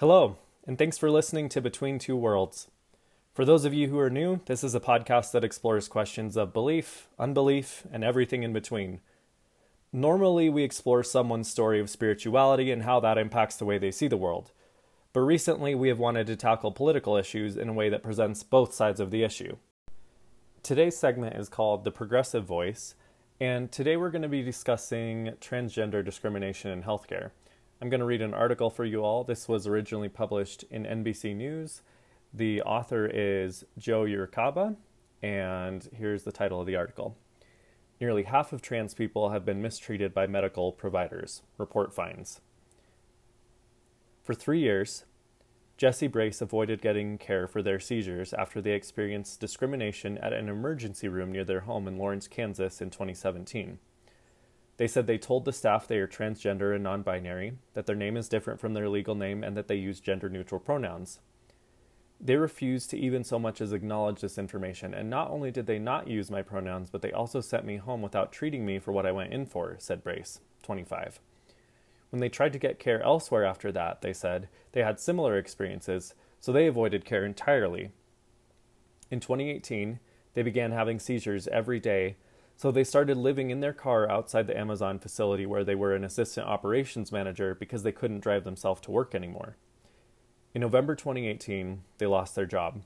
Hello, and thanks for listening to Between Two Worlds. For those of you who are new, this is a podcast that explores questions of belief, unbelief, and everything in between. Normally, we explore someone's story of spirituality and how that impacts the way they see the world. But recently, we have wanted to tackle political issues in a way that presents both sides of the issue. Today's segment is called The Progressive Voice, and today we're going to be discussing transgender discrimination in healthcare. I'm going to read an article for you all. This was originally published in NBC News. The author is Jo Yurcaba, and here's the title of the article. Nearly half of trans people have been mistreated by medical providers, report finds. For three years, Jesse Brace avoided getting care for their seizures after they experienced discrimination at an emergency room near their home in Lawrence, Kansas in 2017. They said they told the staff they are transgender and non binary, that their name is different from their legal name, and that they use gender neutral pronouns. They refused to even so much as acknowledge this information, and not only did they not use my pronouns, but they also sent me home without treating me for what I went in for, said Brace, 25. When they tried to get care elsewhere after that, they said, they had similar experiences, so they avoided care entirely. In 2018, they began having seizures every day so they started living in their car outside the Amazon facility where they were an assistant operations manager because they couldn't drive themselves to work anymore. In November 2018, they lost their job.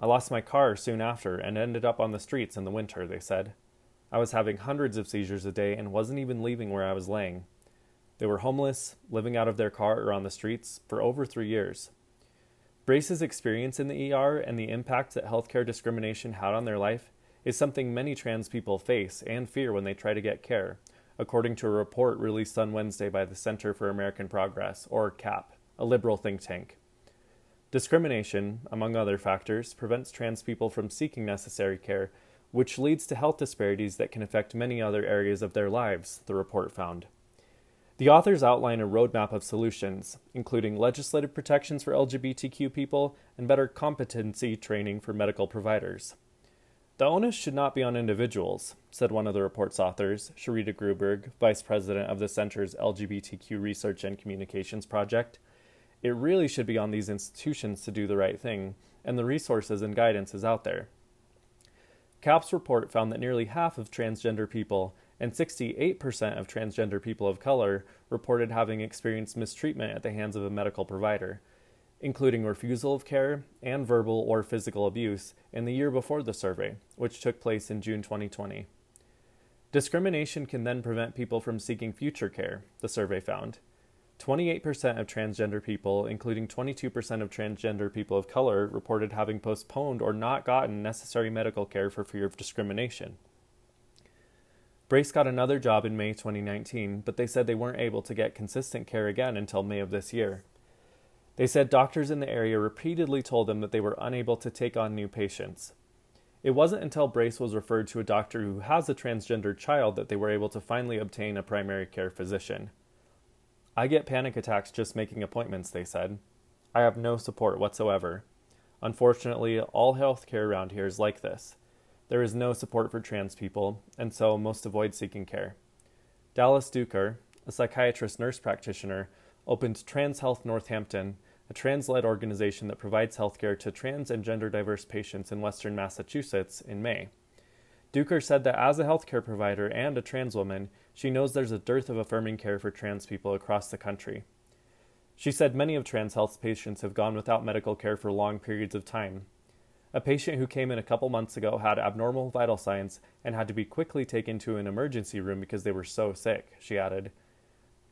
I lost my car soon after and ended up on the streets in the winter, they said. I was having hundreds of seizures a day and wasn't even leaving where I was laying. They were homeless, living out of their car or on the streets for over three years. Brace's experience in the ER and the impact that healthcare discrimination had on their life is something many trans people face and fear when they try to get care, according to a report released on Wednesday by the Center for American Progress, or CAP, a liberal think tank. Discrimination, among other factors, prevents trans people from seeking necessary care, which leads to health disparities that can affect many other areas of their lives, the report found. The authors outline a roadmap of solutions, including legislative protections for LGBTQ people and better competency training for medical providers. The onus should not be on individuals, said one of the report's authors, Sharita Gruberg, vice president of the center's LGBTQ Research and Communications Project. It really should be on these institutions to do the right thing, and the resources and guidance is out there. CAP's report found that nearly half of transgender people and 68% of transgender people of color reported having experienced mistreatment at the hands of a medical provider, including refusal of care and verbal or physical abuse, in the year before the survey, which took place in June 2020. Discrimination can then prevent people from seeking future care, the survey found. 28% of transgender people, including 22% of transgender people of color, reported having postponed or not gotten necessary medical care for fear of discrimination. Brace got another job in May 2019, but they said they weren't able to get consistent care again until May of this year. They said doctors in the area repeatedly told them that they were unable to take on new patients. It wasn't until Brace was referred to a doctor who has a transgender child that they were able to finally obtain a primary care physician. I get panic attacks just making appointments, they said. I have no support whatsoever. Unfortunately, all healthcare around here is like this. There is no support for trans people, and so most avoid seeking care. Dallas Ducar, a psychiatrist nurse practitioner, opened Trans Health Northampton a trans led organization that provides healthcare to trans and gender diverse patients in western Massachusetts, in May. Ducar said that as a healthcare provider and a trans woman, she knows there's a dearth of affirming care for trans people across the country. She said many of trans health patients have gone without medical care for long periods of time. A patient who came in a couple months ago had abnormal vital signs and had to be quickly taken to an emergency room because they were so sick, she added.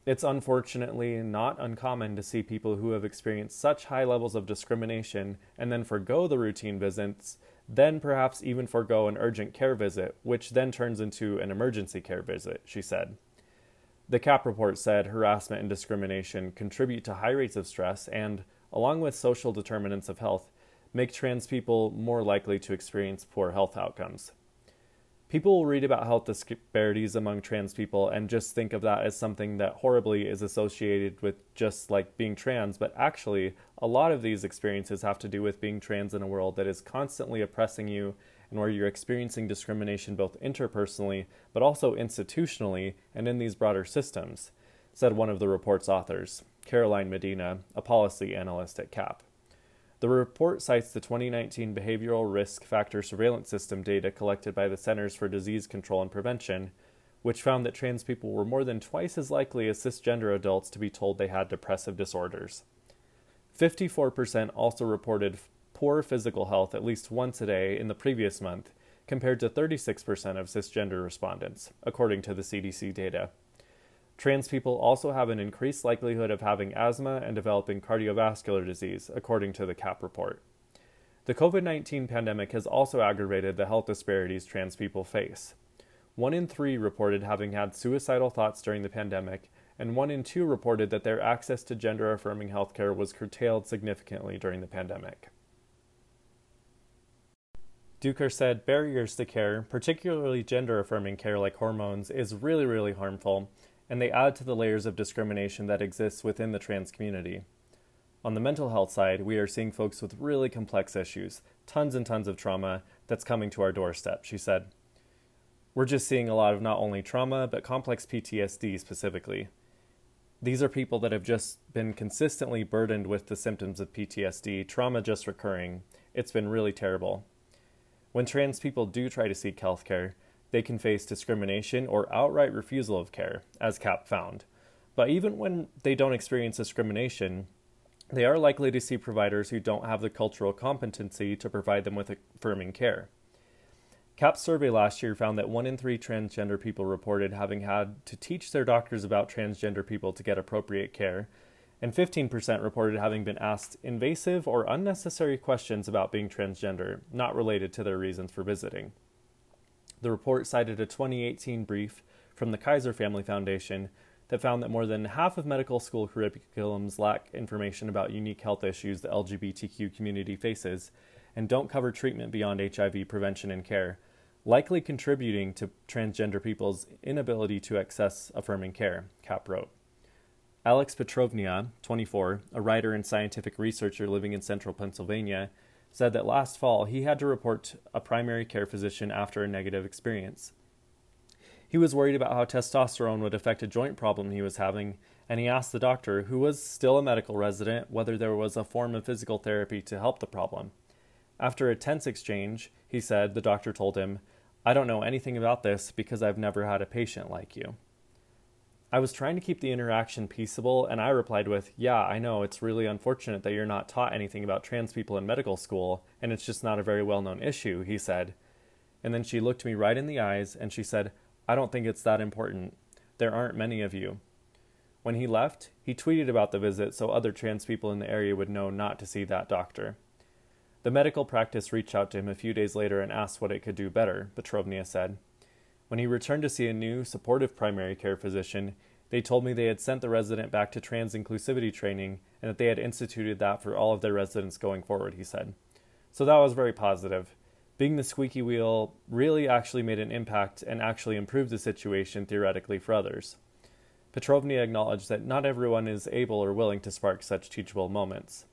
It's unfortunately not uncommon to see people who have experienced such high levels of discrimination and then forego the routine visits, then perhaps even forego an urgent care visit, which then turns into an emergency care visit, she said. The CAP report said harassment and discrimination contribute to high rates of stress and, along with social determinants of health, make trans people more likely to experience poor health outcomes. People will read about health disparities among trans people and just think of that as something that horribly is associated with just like being trans, but actually, a lot of these experiences have to do with being trans in a world that is constantly oppressing you and where you're experiencing discrimination both interpersonally but also institutionally and in these broader systems, said one of the report's authors, Caroline Medina, a policy analyst at CAP. The report cites the 2019 Behavioral Risk Factor Surveillance System data collected by the Centers for Disease Control and Prevention, which found that trans people were more than twice as likely as cisgender adults to be told they had depressive disorders. 54% also reported poor physical health at least once a day in the previous month, compared to 36% of cisgender respondents, according to the CDC data. Trans people also have an increased likelihood of having asthma and developing cardiovascular disease, according to the CAP report. The COVID 19 pandemic has also aggravated the health disparities trans people face. One in three reported having had suicidal thoughts during the pandemic, and one in two reported that their access to gender affirming healthcare was curtailed significantly during the pandemic. Ducar said barriers to care, particularly gender affirming care like hormones, is really, really harmful and they add to the layers of discrimination that exists within the trans community. On the mental health side, we are seeing folks with really complex issues, tons and tons of trauma that's coming to our doorstep, she said. We're just seeing a lot of not only trauma, but complex PTSD specifically. These are people that have just been consistently burdened with the symptoms of PTSD, trauma just recurring. It's been really terrible. When trans people do try to seek health care, they can face discrimination or outright refusal of care, as CAP found. But even when they don't experience discrimination, they are likely to see providers who don't have the cultural competency to provide them with affirming care. CAP's survey last year found that one in three transgender people reported having had to teach their doctors about transgender people to get appropriate care, and 15% reported having been asked invasive or unnecessary questions about being transgender, not related to their reasons for visiting. The report cited a 2018 brief from the Kaiser Family Foundation that found that more than half of medical school curriculums lack information about unique health issues the LGBTQ community faces and don't cover treatment beyond HIV prevention and care, likely contributing to transgender people's inability to access affirming care, CAP wrote. Alex Petrovnia, 24, a writer and scientific researcher living in central Pennsylvania, said that last fall he had to report a primary care physician after a negative experience. He was worried about how testosterone would affect a joint problem he was having, and he asked the doctor, who was still a medical resident, whether there was a form of physical therapy to help the problem. After a tense exchange, he said the doctor told him, I don't know anything about this because I've never had a patient like you. I was trying to keep the interaction peaceable, and I replied with, Yeah, I know, it's really unfortunate that you're not taught anything about trans people in medical school, and it's just not a very well known issue, he said. And then she looked me right in the eyes and she said, I don't think it's that important. There aren't many of you. When he left, he tweeted about the visit so other trans people in the area would know not to see that doctor. The medical practice reached out to him a few days later and asked what it could do better, Petrovnia said. When he returned to see a new, supportive primary care physician, they told me they had sent the resident back to trans inclusivity training and that they had instituted that for all of their residents going forward, he said. So that was very positive. Being the squeaky wheel really actually made an impact and actually improved the situation theoretically for others. Petrovnia acknowledged that not everyone is able or willing to spark such teachable moments.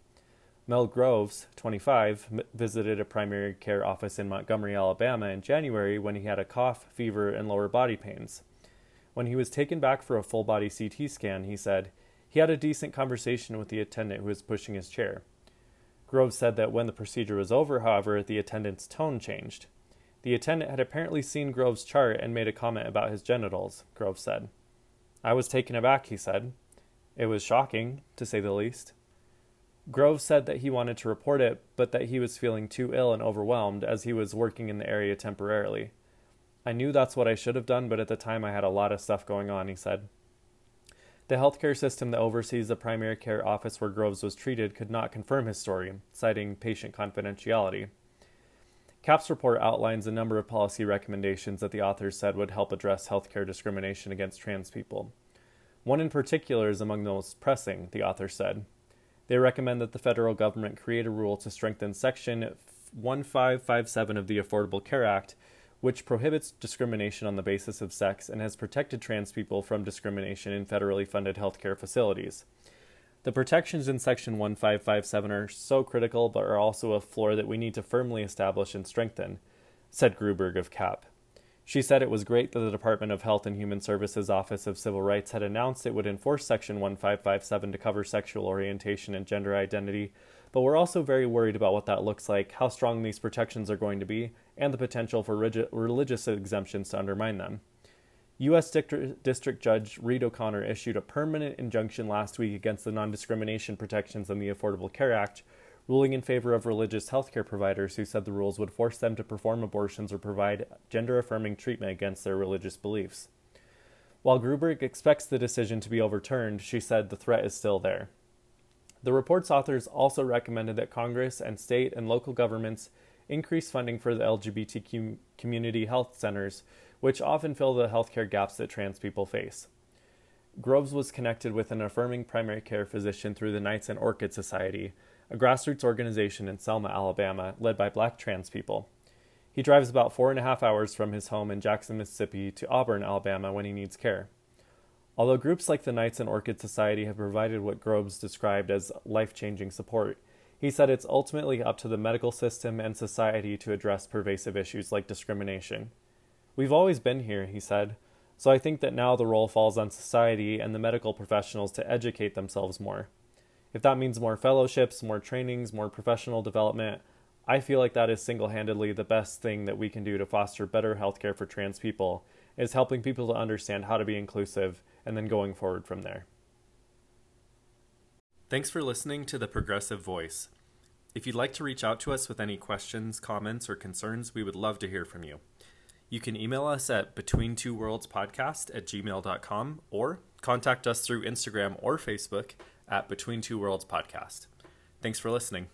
Mel Groves, 25, visited a primary care office in Montgomery, Alabama in January when he had a cough, fever, and lower body pains. When he was taken back for a full body CT scan, he said he had a decent conversation with the attendant who was pushing his chair. Groves said that when the procedure was over, however, the attendant's tone changed. The attendant had apparently seen Groves' chart and made a comment about his genitals, Groves said. I was taken aback, he said. It was shocking, to say the least. Groves said that he wanted to report it, but that he was feeling too ill and overwhelmed as he was working in the area temporarily. I knew that's what I should have done, but at the time I had a lot of stuff going on, he said. The healthcare system that oversees the primary care office where Groves was treated could not confirm his story, citing patient confidentiality. CAP's report outlines a number of policy recommendations that the authors said would help address healthcare discrimination against trans people. One in particular is among the most pressing, the author said. They recommend that the federal government create a rule to strengthen Section 1557 of the Affordable Care Act, which prohibits discrimination on the basis of sex and has protected trans people from discrimination in federally funded healthcare facilities. The protections in Section 1557 are so critical, but are also a floor that we need to firmly establish and strengthen, said Gruberg of CAP. She said it was great that the Department of Health and Human Services Office of Civil Rights had announced it would enforce Section 1557 to cover sexual orientation and gender identity, but we're also very worried about what that looks like, how strong these protections are going to be, and the potential for regi- religious exemptions to undermine them. U.S. District Judge Reed O'Connor issued a permanent injunction last week against the non discrimination protections in the Affordable Care Act, ruling in favor of religious healthcare providers who said the rules would force them to perform abortions or provide gender affirming treatment against their religious beliefs. While Gruberg expects the decision to be overturned, she said the threat is still there. The report's authors also recommended that Congress and state and local governments increase funding for the LGBTQ community health centers, which often fill the healthcare gaps that trans people face. Groves was connected with an affirming primary care physician through the Knights and Orchid Society, a grassroots organization in Selma, Alabama, led by black trans people. He drives about four and a half hours from his home in Jackson, Mississippi to Auburn, Alabama when he needs care. Although groups like the Knights and Orchid Society have provided what Groves described as life changing support, he said it's ultimately up to the medical system and society to address pervasive issues like discrimination. We've always been here, he said, so I think that now the role falls on society and the medical professionals to educate themselves more. If that means more fellowships, more trainings, more professional development, I feel like that is single handedly the best thing that we can do to foster better healthcare for trans people, is helping people to understand how to be inclusive and then going forward from there. Thanks for listening to The Progressive Voice. If you'd like to reach out to us with any questions, comments, or concerns, we would love to hear from you. You can email us at betweentwoworldspodcast at gmail.com or contact us through Instagram or Facebook at Between Two Worlds Podcast. Thanks for listening.